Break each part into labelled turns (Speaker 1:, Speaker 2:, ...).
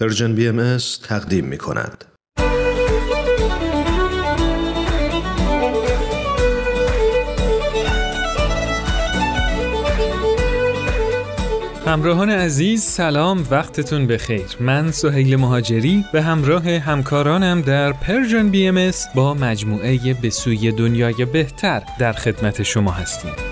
Speaker 1: Persian BM تقدیم می کند.
Speaker 2: همراهان عزیز سلام وقتتون بخیر من سهیل مهاجری به همراه همکارانم در Persian BM با مجموعه به سوی دنیای بهتر در خدمت شما هستیم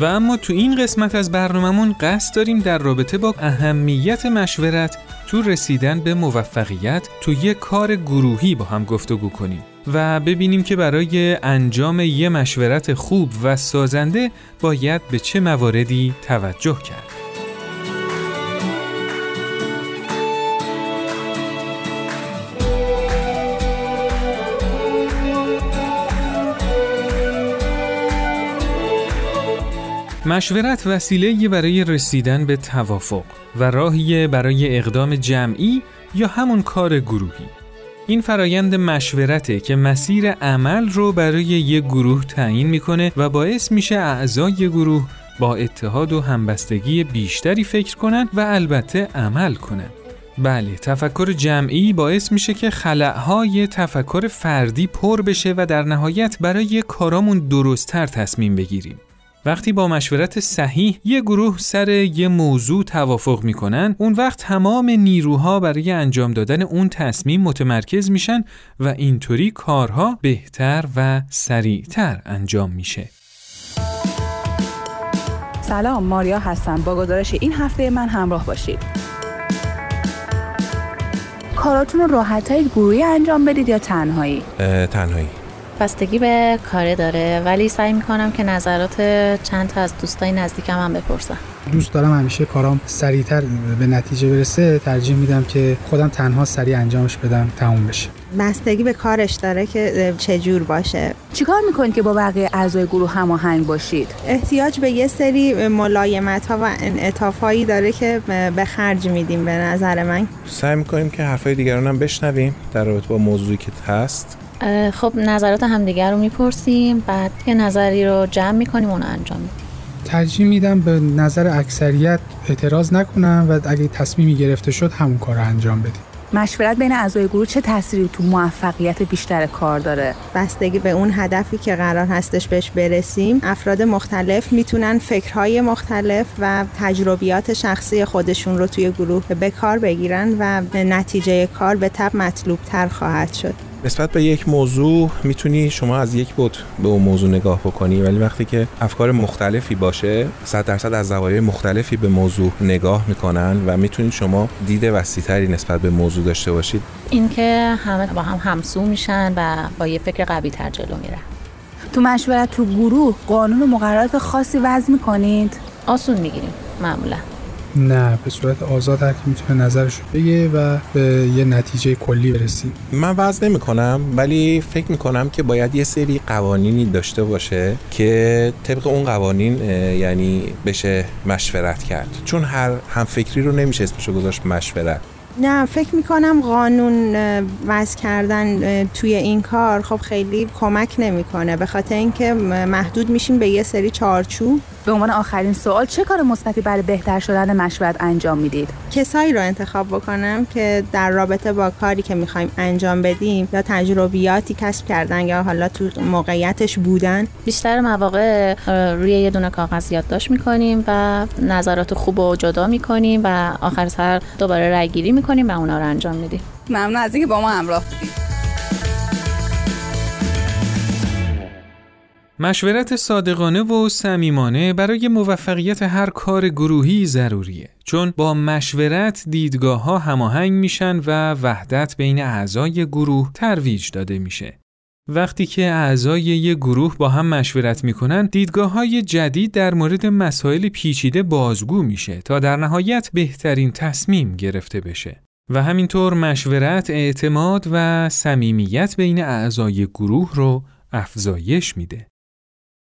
Speaker 2: و اما تو این قسمت از برنامهمون قصد داریم در رابطه با اهمیت مشورت تو رسیدن به موفقیت تو یک کار گروهی با هم گفتگو کنیم و ببینیم که برای انجام یه مشورت خوب و سازنده باید به چه مواردی توجه کرد. مشورت وسیله برای رسیدن به توافق و راهی برای اقدام جمعی یا همون کار گروهی. این فرایند مشورته که مسیر عمل رو برای یک گروه تعیین می‌کنه و باعث میشه اعضای گروه با اتحاد و همبستگی بیشتری فکر کنن و البته عمل کنن. بله تفکر جمعی باعث میشه که خلعهای تفکر فردی پر بشه و در نهایت برای کارامون درستتر تصمیم بگیریم. وقتی با مشورت صحیح یه گروه سر یه موضوع توافق می‌کنن اون وقت تمام نیروها برای انجام دادن اون تصمیم متمرکز میشن و اینطوری کارها بهتر و سریعتر انجام میشه.
Speaker 3: سلام ماریا هستم. با گزارش این هفته من همراه باشید. کاراتون رو راحت گروهی انجام بدید یا تنهایی؟
Speaker 4: تنهایی.
Speaker 5: بستگی به کاره داره ولی سعی می‌کنم که نظرات چند تا از دوستای نزدیکم هم بپرسم.
Speaker 6: دوست دارم همیشه کارام سریعتر به نتیجه برسه ترجیح میدم که خودم تنها سریع انجامش بدم تموم بشه.
Speaker 7: بستگی به کارش داره که چجور باشه.
Speaker 3: چیکار می‌کنید که با بقیه اعضای گروه هماهنگ باشید؟
Speaker 7: احتیاج به یه سری ملایمت ها و انعطاف هایی داره که به خرج میدیم به نظر من.
Speaker 4: سعی می‌کنیم که حرفای دیگران هم بشنویم در رابطه با موضوعی که هست.
Speaker 5: خب نظرات همدیگر رو می‌پرسیم بعد یه نظری رو جمع می‌کنیم اونو انجام میدیم.
Speaker 6: ترجیح میدم به نظر اکثریت اعتراض نکنم و اگه تصمیمی گرفته شد همون کار رو انجام بدیم.
Speaker 3: مشورت بین اعضای گروه چه تأثیری تو موفقیت بیشتر کار داره؟
Speaker 7: بستگی به اون هدفی که قرار هستش بهش برسیم افراد مختلف می‌تونن فکرهای مختلف و تجربیات شخصی خودشون رو توی گروه به کار بگیرن و نتیجه کار به تب مطلوب تر خواهد شد.
Speaker 4: نسبت به یک موضوع می‌تونی شما از یک بود به اون موضوع نگاه بکنی ولی وقتی که افکار مختلفی باشه صد درصد از زوایای مختلفی به موضوع نگاه می‌کنن و می‌تونید شما دید وسیعتری نسبت به موضوع داشته باشید.
Speaker 5: اینکه همه با هم همسو میشن و با یه فکر قوی تر جلو میرن.
Speaker 3: تو مشورت تو گروه قانون و مقررات خاصی وضع می‌کنید؟
Speaker 5: آسون می‌گیریم معمولا.
Speaker 6: نه به صورت آزاد هر کی می‌تونه نظرش رو بگه و به یه نتیجه کلی برسیم.
Speaker 4: من وضع نمی کنم ولی فکر می کنم که باید یه سری قوانینی داشته باشه که طبق اون قوانین یعنی بشه مشورت کرد. چون هر هم فکری رو نمیشه اسمشو گذاشت مشورت.
Speaker 7: نه فکر می‌کنم قانون وضع کردن توی این کار خب خیلی کمک نمی‌کنه. به خاطر اینکه محدود میشیم به یه سری چارچوب.
Speaker 3: به عنوان آخرین سوال چه کار مثبتی برای بهتر شدن مشورت انجام می‌دید؟
Speaker 7: کسایی رو انتخاب بکنم که در رابطه با کاری که می‌خوایم انجام بدیم یا تجربیاتی کسب کردن یا حالا تو موقعیتش بودن.
Speaker 5: بیشتر مواقع روی یه دونه کاغذ یادداشت می‌کنیم و نظرات خوب رو جدا می‌کنیم و آخر سر دوباره رای گیری می‌کنیم و اونا رو انجام میدیم.
Speaker 3: ممنون از اینکه با ما همراه بودید.
Speaker 2: مشورت صادقانه و صمیمانه برای موفقیت هر کار گروهی ضروریه چون با مشورت دیدگاه ها هماهنگ میشن و وحدت بین اعضای گروه ترویج داده میشه. وقتی که اعضای یک گروه با هم مشورت می‌کنن دیدگاه های جدید در مورد مسائل پیچیده بازگو میشه تا در نهایت بهترین تصمیم گرفته بشه. و همینطور مشورت اعتماد و صمیمیت بین اعضای گروه رو افزایش میده.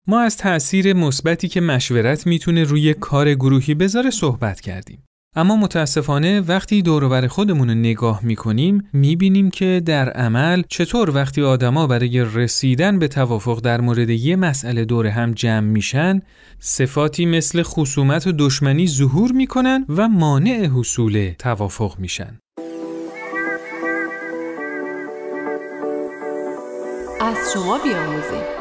Speaker 2: ما از تأثیر مثبتی که مشورت می‌تونه روی کار گروهی بذاره صحبت کردیم. اما متاسفانه وقتی دوروبر خودمون رو نگاه می‌کنیم می‌بینیم که در عمل چطور وقتی آدما برای رسیدن به توافق در مورد یه مسئله دور هم جمع میشن صفاتی مثل خصومت و دشمنی ظهور می‌کنن و مانع حصول توافق میشن
Speaker 8: از شما بیاموزیم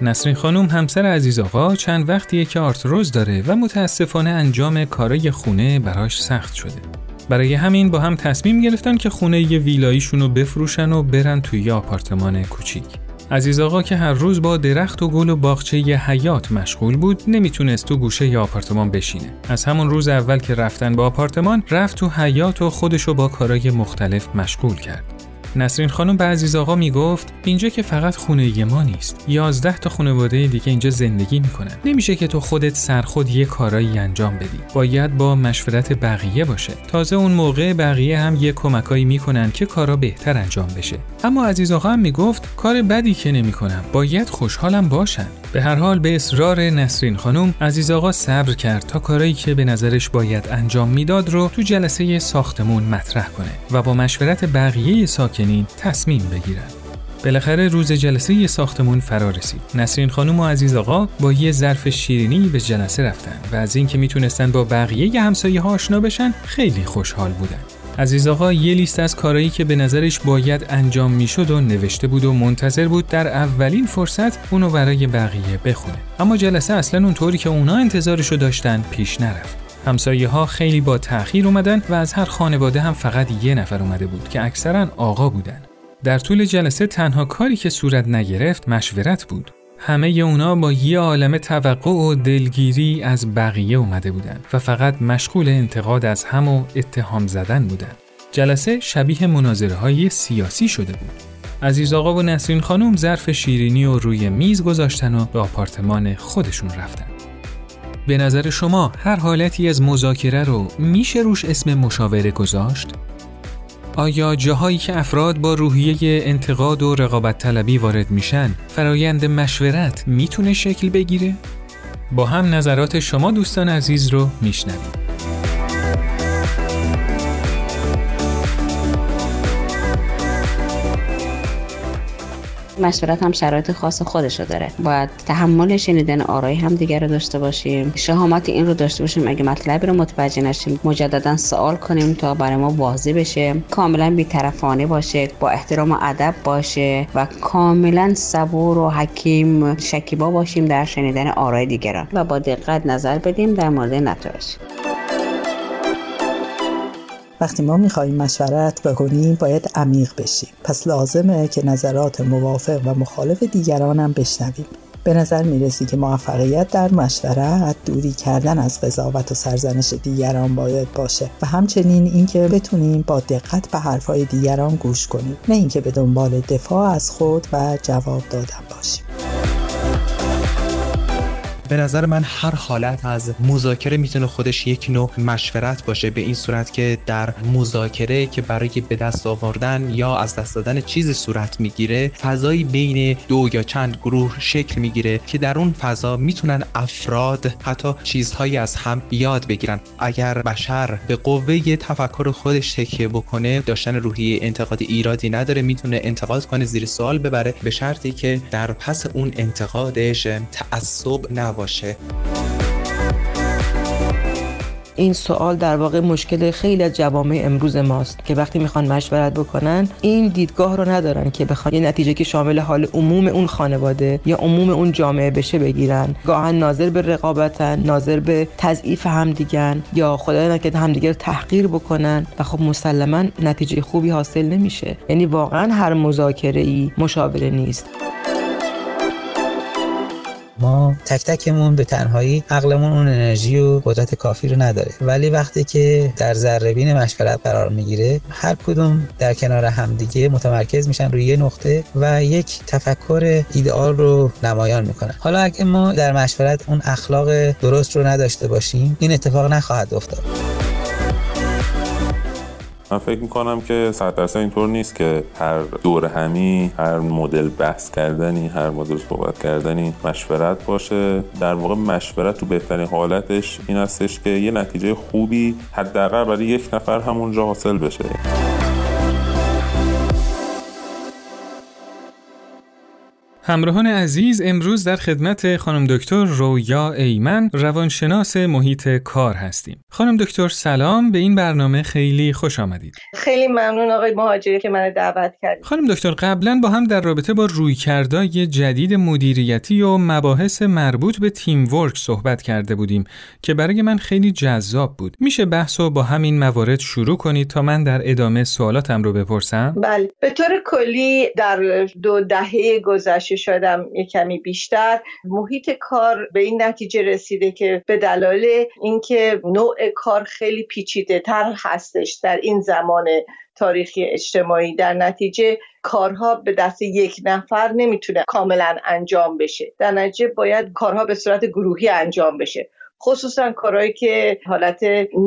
Speaker 2: نسرین خانم همسر عزیز آقا چند وقتیه که آرتروز داره و متاسفانه انجام کارای خونه براش سخت شده. برای همین با هم تصمیم گرفتن که خونه یه ویلاییشون رو بفروشن و برن توی یه آپارتمان کوچیک. عزیز آقا که هر روز با درخت و گل و باغچه ی حیات مشغول بود نمی‌تونست تو گوشه ی آپارتمان بشینه از همون روز اول که رفتن با آپارتمان رفت تو حیات و خودشو با کارای مختلف مشغول کرد نسرین خانم به عزیز آقا می‌گفت اینجا که فقط خونه ما نیست. یازده تا خانواده دیگه اینجا زندگی می‌کنن. نمیشه که تو خودت سرخود یه کارایی انجام بدی. باید با مشورت بقیه باشه. تازه اون موقع بقیه هم یه کمکایی می‌کنن که کارا بهتر انجام بشه. اما عزیز آقا هم می‌گفت کار بدی که نمی‌کنم. باید خوشحالم باشن. به هر حال به اصرار نسرین خانم عزیز آقا صبر کرد تا کارایی که به نظرش باید انجام می‌داد رو تو جلسه ساختمون مطرح کنه و با مشورت بقیه ساکنین تصمیم بگیرن. بالاخره روز جلسه ساختمون فرا رسید. نسرین خانم و عزیز آقا با یه ظرف شیرینی به جلسه رفتن و از اینکه می‌تونستن با بقیه همسایه ها آشنا بشن خیلی خوشحال بودن. عزیز آقا یه لیست از کارهایی که به نظرش باید انجام می‌شد و نوشته بود و منتظر بود در اولین فرصت اونو برای بقیه بخونه اما جلسه اصلا اونطوری که اونا انتظارشو داشتن پیش نرفت همسایه ها خیلی با تأخیر اومدن و از هر خانواده هم فقط یه نفر اومده بود که اکثرا آقا بودن در طول جلسه تنها کاری که صورت نگرفت مشورت بود همه اونا با یه عالم توقع و دلگیری از بقیه اومده بودن و فقط مشغول انتقاد از هم و اتهام زدن بودن. جلسه شبیه مناظره های سیاسی شده بود. عزیز آقا و نسرین خانم ظرف شیرینی و روی میز گذاشتن و به آپارتمان خودشون رفتن. به نظر شما هر حالتی از مذاکره رو میشه روش اسم مشاوره گذاشت؟ آیا جاهایی که افراد با روحیه انتقاد و رقابت طلبی وارد میشن فرایند مشورت می‌تونه شکل بگیره؟ با هم نظرات شما دوستان عزیز رو میشنویم.
Speaker 9: مشورت هم شرایط خاص خودشو داره. باید تحمل شنیدن آرای هم دیگر رو داشته باشیم. شهامت این رو داشته باشیم. اگه مطلبی رو متوجه نشیم مجددا سوال کنیم تا برای ما واضح بشه. کاملا بیطرفانه باشه با احترام و ادب باشه و کاملا صبور و حکیم شکیبا باشیم در شنیدن آرای دیگران. و با دقت نظر بدیم در مورد نتایج.
Speaker 10: وقتی ما می‌خواهیم مشورت بکنیم باید عمیق بشیم. پس لازمه که نظرات موافق و مخالف دیگران هم بشنویم. به نظر می‌رسی که موفقیت در مشورت دوری کردن از قضاوت و سرزنش دیگران باید باشه و همچنین اینکه بتونیم با دقت به حرفهای دیگران گوش کنیم. نه اینکه به دنبال دفاع از خود و جواب دادن باشیم.
Speaker 11: به نظر من هر حالت از مذاکره می‌تونه خودش یک نوع مشورت باشه به این صورت که در مذاکره که برای به دست آوردن یا از دست دادن چیزی صورت می‌گیره فضایی بین دو یا چند گروه شکل می‌گیره که در اون فضا می‌تونن افراد حتی چیزهایی از هم یاد بگیرن. اگر بشر به قوه تفکر خودش تکیه بکنه داشتن روحی انتقاد ایرادی نداره می‌تونه انتقاد کنه زیر سوال ببره به شرطی که در پس اون انتقادش تعصب نه باشه.
Speaker 12: این سوال در واقع مشکل خیلی از جوامع امروز ماست که وقتی می‌خوان مشورت بکنن این دیدگاه رو ندارن که بخوان یه نتیجه که شامل حال عموم اون خانواده یا عموم اون جامعه بشه بگیرن. گاهن ناظر به رقابتن ناظر به تضعیف همدیگن یا خدای نکرده همدیگه رو تحقیر بکنن و خب مسلما نتیجه خوبی حاصل نمیشه. یعنی واقعا هر مذاکره ای مشاوره نیست.
Speaker 13: ما تک تکمون به تنهایی عقلمون اون انرژی و قدرت کافی رو نداره. ولی وقتی که در ذره مشورت قرار می‌گیره هر کدوم در کنار همدیگه متمرکز میشن روی یه نقطه و یک تفکر ایدئال رو نمایان می‌کنن. حالا اگه ما در مشورت اون اخلاق درست رو نداشته باشیم این اتفاق نخواهد افتاد.
Speaker 14: من فکر می‌کنم که صد درصد اینطور نیست که هر دور همی هر مدل بحث کردنی هر مدل صحبت کردنی مشورت باشه. در واقع مشورت تو بهترین حالتش این هستش که یه نتیجه خوبی حداقل برای یک نفر همونجا حاصل بشه.
Speaker 2: همراهان عزیز امروز در خدمت خانم دکتر رویا ایمن روانشناس محیط کار هستیم. خانم دکتر سلام به این برنامه خیلی خوش آمدید.
Speaker 15: خیلی ممنون آقای مهاجری که من دعوت کردید.
Speaker 2: خانم دکتر قبلا با هم در رابطه با رویکردهای جدید مدیریتی و مباحث مربوط به تیم ورک صحبت کرده بودیم که برای من خیلی جذاب بود. میشه بحث رو با همین موارد شروع کنید تا من در ادامه سوالاتم رو بپرسم؟
Speaker 15: بله. به طور کلی در دو دهه گذشته شدم یه کمی بیشتر. محیط کار به این نتیجه رسیده که به دلایل اینکه نوع کار خیلی پیچیده تر هستش در این زمان تاریخی اجتماعی. در نتیجه کارها به دست یک نفر نمی‌تونه کاملا انجام بشه. در نتیجه باید کارها به صورت گروهی انجام بشه. خصوصا کارهایی که حالت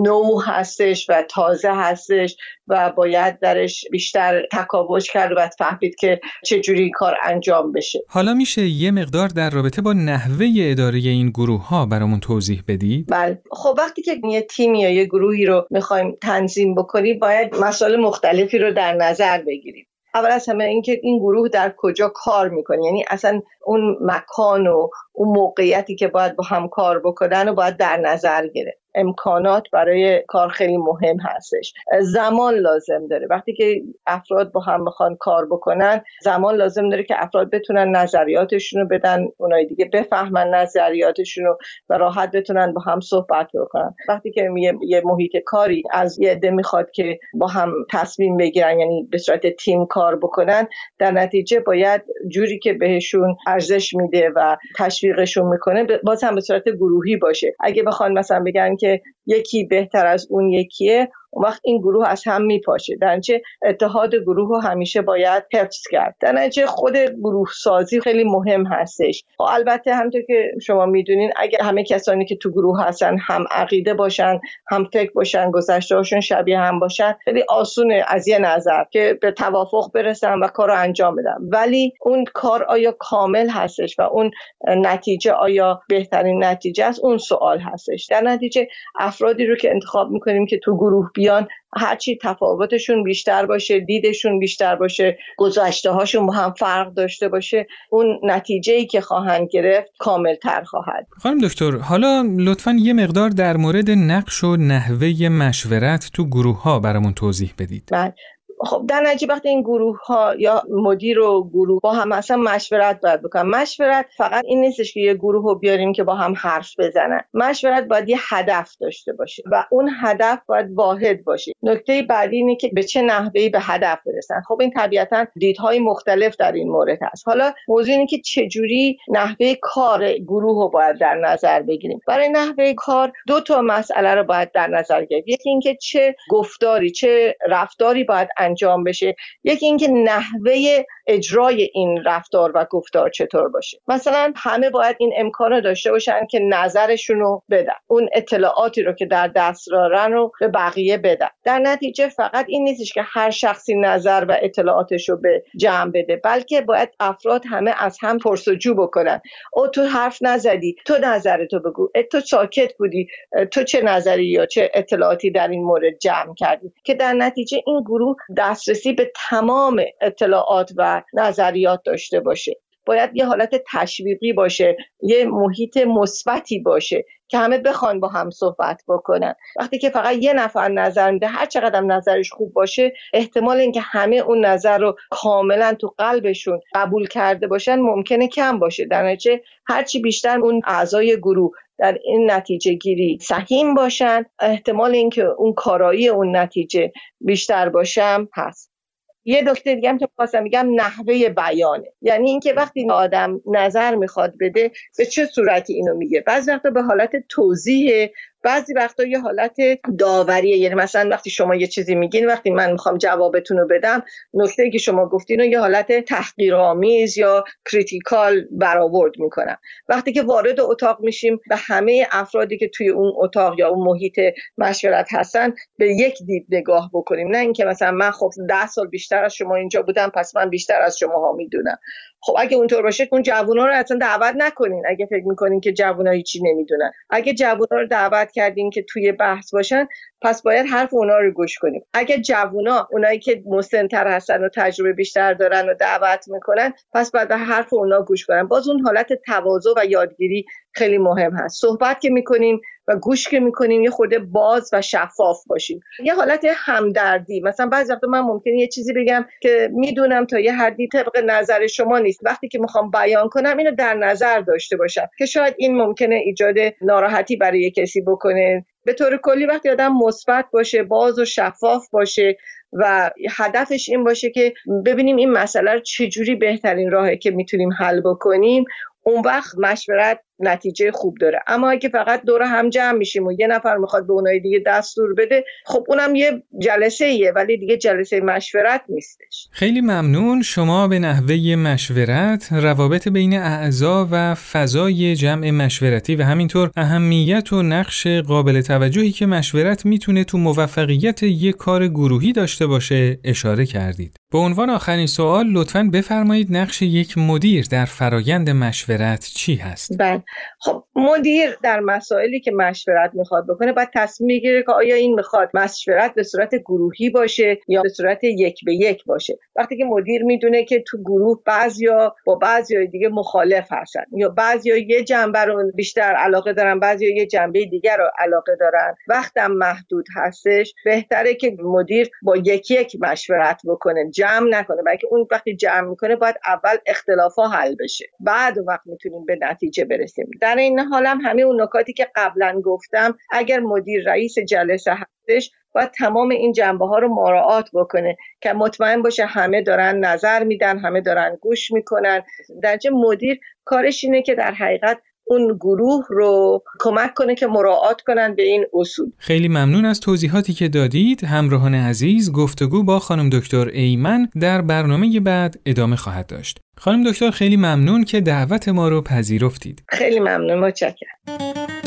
Speaker 15: نو هستش و تازه هستش و باید درش بیشتر تکاوش کرد و باید فهمید که چجوری کار انجام بشه.
Speaker 2: حالا میشه یه مقدار در رابطه با نحوه اداره این گروه ها برامون توضیح بدید؟
Speaker 15: بله. خب وقتی که یه تیمی یا یه گروهی رو می‌خوایم تنظیم بکنیم باید مسائل مختلفی رو در نظر بگیریم. اول از همه اینکه این گروه در کجا کار می‌کنه. یعنی اصلا اون مکان و اون موقعیتی که باید با هم کار بکنن و باید در نظر گرفت. امکانات برای کار خیلی مهم هستش. زمان لازم داره. وقتی که افراد با هم می‌خوان کار بکنن زمان لازم داره که افراد بتونن نظریاتشون رو بدن اونای دیگه بفهمن نظریاتشون رو و راحت بتونن با هم صحبت بکنن. وقتی که یه, محیط کاری از یه عده می‌خواد که با هم تصمیم بگیرن یعنی به صورت تیم کار بکنن در نتیجه باید جوری که بهشون ارزش میده و تشویقشون می‌کنه باز هم به صورت گروهی باشه. اگه بخوان مثلا بگن که یکی بهتر از اون یکیه اون وقت این گروه از هم میپاشه در اتحاد گروه رو همیشه باید حفظ کرد. در خود گروه سازی خیلی مهم هستش. و خب البته همطور که شما می‌دونین اگر همه کسانی که تو گروه هستن هم عقیده باشن هم فکر باشن گذشته هاشون شبیه هم باشن خیلی آسونه از یه نظر که به توافق برسن و کار انجام بدن. ولی اون کار آیا کامل هستش و اون نتیجه آیا بهترین نتیجه است؟ اون سوال هستش. در نتیجه افرادی رو که انتخاب می‌کنیم که تو گروه بیان هرچی تفاوتشون بیشتر باشه دیدشون بیشتر باشه گذشته هاشون با هم فرق داشته باشه اون نتیجه ای که خواهند گرفت کامل تر خواهد.
Speaker 2: خانم دکتر حالا لطفا یه مقدار در مورد نقش و نحوه مشورت تو گروه ها برامون توضیح بدید.
Speaker 15: بله. خب در نتیجه وقتی این گروه ها یا مدیر و گروه با هم اصلا مشورت باید بکنن مشورت فقط این نیستش که یه گروه رو بیاریم که با هم حرف بزنن. مشورت باید یه هدف داشته باشه و اون هدف باید واحد باشه. نکته بعدی اینه که به چه نحوهی به هدف برسن. خب این طبیعتا دیدهای مختلف در این مورد هست. حالا موضوع اینه که چجوری نحوه کار گروه رو باید در نظر بگیریم. برای نحوه کار دو تا مسئله رو باید در نظر گرفت. یکی اینکه چه گفتاری چه رفتاری باید انجام بشه. یکی اینکه نحوه اجرای این رفتار و گفتار چطور باشه. مثلا همه باید این امکان رو داشته باشن که نظرشون رو بدن. اون اطلاعاتی رو که در دست دارن رو به بقیه بدن. در نتیجه فقط این نیستش که هر شخصی نظر و اطلاعاتش رو به جمع بده بلکه باید افراد همه از هم پرسجو بکنن. او تو حرف نزدی تو نظرتو بگو. تو ساکت بودی. تو چه نظری یا چه اطلاعاتی در این مورد جمع کردی؟ که در نتیجه این گروه دسترسی به تمام اطلاعات و نظریات داشته باشه. باید یه حالت تشویقی باشه یه محیط مثبتی باشه که همه بخوان با هم صحبت بکنن. وقتی که فقط یه نفر نظر میده هر چقدر نظرش خوب باشه احتمال اینکه همه اون نظر رو کاملا تو قلبشون قبول کرده باشن ممکنه کم باشه. در نتیجه هرچی بیشتر اون اعضای گروه در این نتیجه گیری سهیم باشن احتمال اینکه اون کارایی اون نتیجه بیشتر باشم هست. یه نکته دیگه هم که خواستم میگم نحوه بیانه. یعنی اینکه وقتی آدم نظر می‌خواد بده به چه صورتی اینو میگه؟ بعض وقتا به حالت توضیح بعضی وقتا یه حالت داوریه. یعنی مثلا وقتی شما یه چیزی میگین وقتی من می‌خوام جوابتون رو بدم نکته که شما گفتین رو یه حالت تحقیرآمیز یا critical برآورد می‌کنم. وقتی که وارد اتاق میشیم به همه افرادی که توی اون اتاق یا اون محیط مشورت هستن به یک دید نگاه بکنیم. نه اینکه مثلا من خب ده سال بیشتر از شما اینجا بودم پس من بیشتر از شما ها می‌دونم. خب اگه اونطور باشه اون جوونا رو اصلا دعوت نکنین. اگه فکر می‌کنین که جوونا هیچی نمی‌دونن. اگه جوونا رو دعوت کردین که توی بحث باشن پس باید حرف اونا رو گوش کنیم. اگه جوونا اونایی که مسنتر هستن و تجربه بیشتر دارن و دعوت می‌کنن پس باید به حرف اونا گوش کنن. باز اون حالت تواضع و یادگیری خیلی مهم هست. صحبت که می‌کنیم و گوش که می‌کنیم یه خورده باز و شفاف باشیم. یه حالت همدردی. مثلا بعضی وقتا من ممکنه یه چیزی بگم که می‌دونم تا یه حدی طبق نظر شما نیست. وقتی که می‌خوام بیان کنم اینو در نظر داشته باشم که شاید این ممکنه ایجاد ناراحتی برای کسی بکنه. به طور کلی وقتی آدم مثبت باشه باز و شفاف باشه و هدفش این باشه که ببینیم این مسئله رو چجوری بهترین راهه که می‌تونیم حل بکنیم اون وقت مشورت نتیجه خوب داره. اما اگه فقط دور هم جمع میشیم و یه نفر می‌خواد به اونای دیگه دستور بده خب اونم یه جلسه ایه ولی دیگه جلسه مشورت نیستش.
Speaker 2: خیلی ممنون. شما به نحوه مشورت روابط بین اعضا و فضای جمع مشورتی و همینطور اهمیت و نقش قابل توجهی که مشورت می‌تونه تو موفقیت یک کار گروهی داشته باشه اشاره کردید. به عنوان آخرین سوال لطفا بفرمایید نقش یک مدیر در فرایند مشورت چی هست؟
Speaker 15: بله. خب مدیر در مسائلی که مشورت می‌خواد بکنه باید تصمیم بگیره که آیا این می‌خواد مشورت به صورت گروهی باشه یا به صورت یک به یک باشه. وقتی که مدیر می‌دونه که تو گروه بعضیا با بعضی دیگه مخالف هستن یا بعضیا یه جنبه رو بیشتر علاقه دارن بعضیا یه جنبه دیگر رو علاقه دارن وقتم محدود هستش بهتره که مدیر با یکی یک مشورت بکنه جمع نکنه. بلکه اون وقتی جمع می‌کنه باید اول اختلاف حل بشه. بعد وقت می‌تونیم به نتیجه برسیم. در این حالم همه اون نکاتی که قبلا گفتم اگر مدیر رئیس جلسه هستش باید تمام این جنبه ها رو مراعات بکنه که مطمئن باشه همه دارن نظر میدن همه دارن گوش می‌کنن. در مدیر کارش اینه که در حقیقت اون گروه رو کمک کنه که مراعات کنن به این اصول.
Speaker 2: خیلی ممنون از توضیحاتی که دادید. همراهان عزیز گفتگو با خانم دکتر ایمن در برنامه بعد ادامه خواهد داشت. خانم دکتر خیلی ممنون که دعوت ما رو پذیرفتید.
Speaker 15: خیلی ممنون متشکرم.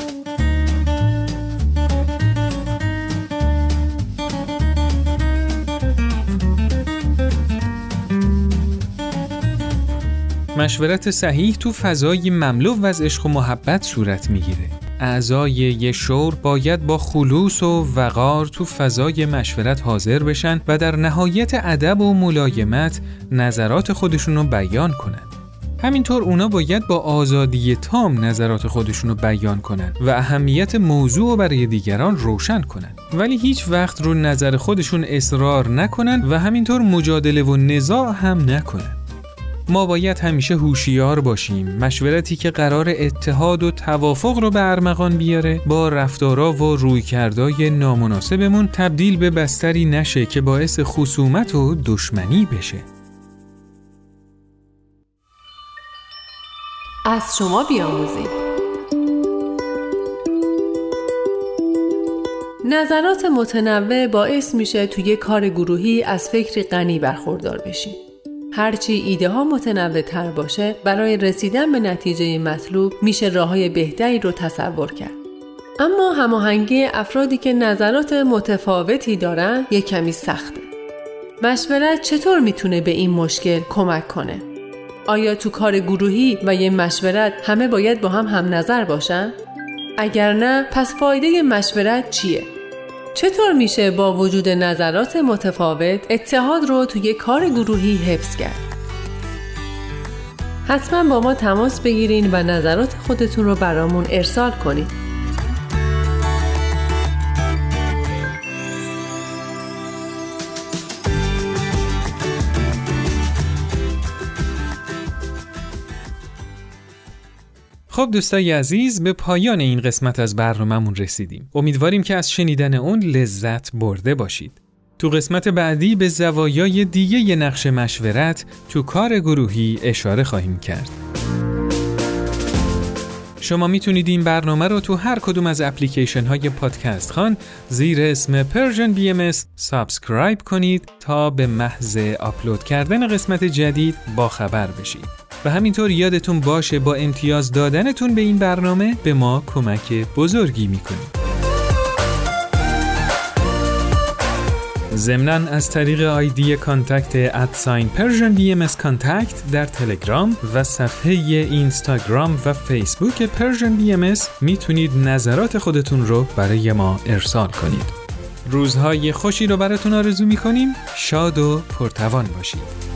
Speaker 2: مشورت صحیح تو فضای مملو از عشق و محبت صورت می‌گیره. اعضای یه شور باید با خلوص و وقار تو فضای مشورت حاضر بشن و در نهایت ادب و ملایمت نظرات خودشون رو بیان کنن. همینطور اونا باید با آزادی تام نظرات خودشون رو بیان کنن و اهمیت موضوع رو برای دیگران روشن کنن ولی هیچ وقت رو نظر خودشون اصرار نکنن و همینطور مجادله و نزاع هم نکنن ما باید همیشه هوشیار باشیم. مشورتی که قرار اتحاد و توافق رو به ارمغان بیاره با رفتارا و رویکردای نامناسبمون تبدیل به بستری نشه که باعث خصومت و دشمنی بشه.
Speaker 8: از شما بیاموزیم. نظرات متنوع باعث میشه توی کار گروهی از فکری غنی برخوردار بشیم. هرچی ایده ها متنوع تر باشه برای رسیدن به نتیجه مطلوب میشه راه های بهتری رو تصور کرد. اما هماهنگی افرادی که نظرات متفاوتی دارن یک کمی سخته. مشورت چطور می‌تونه به این مشکل کمک کنه؟ آیا تو کار گروهی و یه مشورت همه باید با هم هم نظر باشن؟ اگر نه پس فایده مشورت چیه؟ چطور میشه با وجود نظرات متفاوت اتحاد رو توی کار گروهی حفظ کرد؟ حتما با ما تماس بگیرین و نظرات خودتون رو برامون ارسال کنید.
Speaker 2: خب دوستای عزیز به پایان این قسمت از برنامهمون رسیدیم. امیدواریم که از شنیدن اون لذت برده باشید. تو قسمت بعدی به زوایای دیگه نقش مشورت تو کار گروهی اشاره خواهیم کرد. شما می‌تونید این برنامه رو تو هر کدوم از اپلیکیشن های پادکست خان زیر اسم BM subscribe کنید تا به محض آپلود کردن قسمت جدید با خبر بشید. و همینطور یادتون باشه با امتیاز دادنتون به این برنامه به ما کمک بزرگی می‌کنید. ضمنا از طریق آیدی contact at sign Persian BM contact در تلگرام و صفحه اینستاگرام و فیسبوک Persian BM می‌تونید نظرات خودتون رو برای ما ارسال کنید. روزهای خوشی رو براتون آرزو می‌کنیم شاد و پرتوان باشید.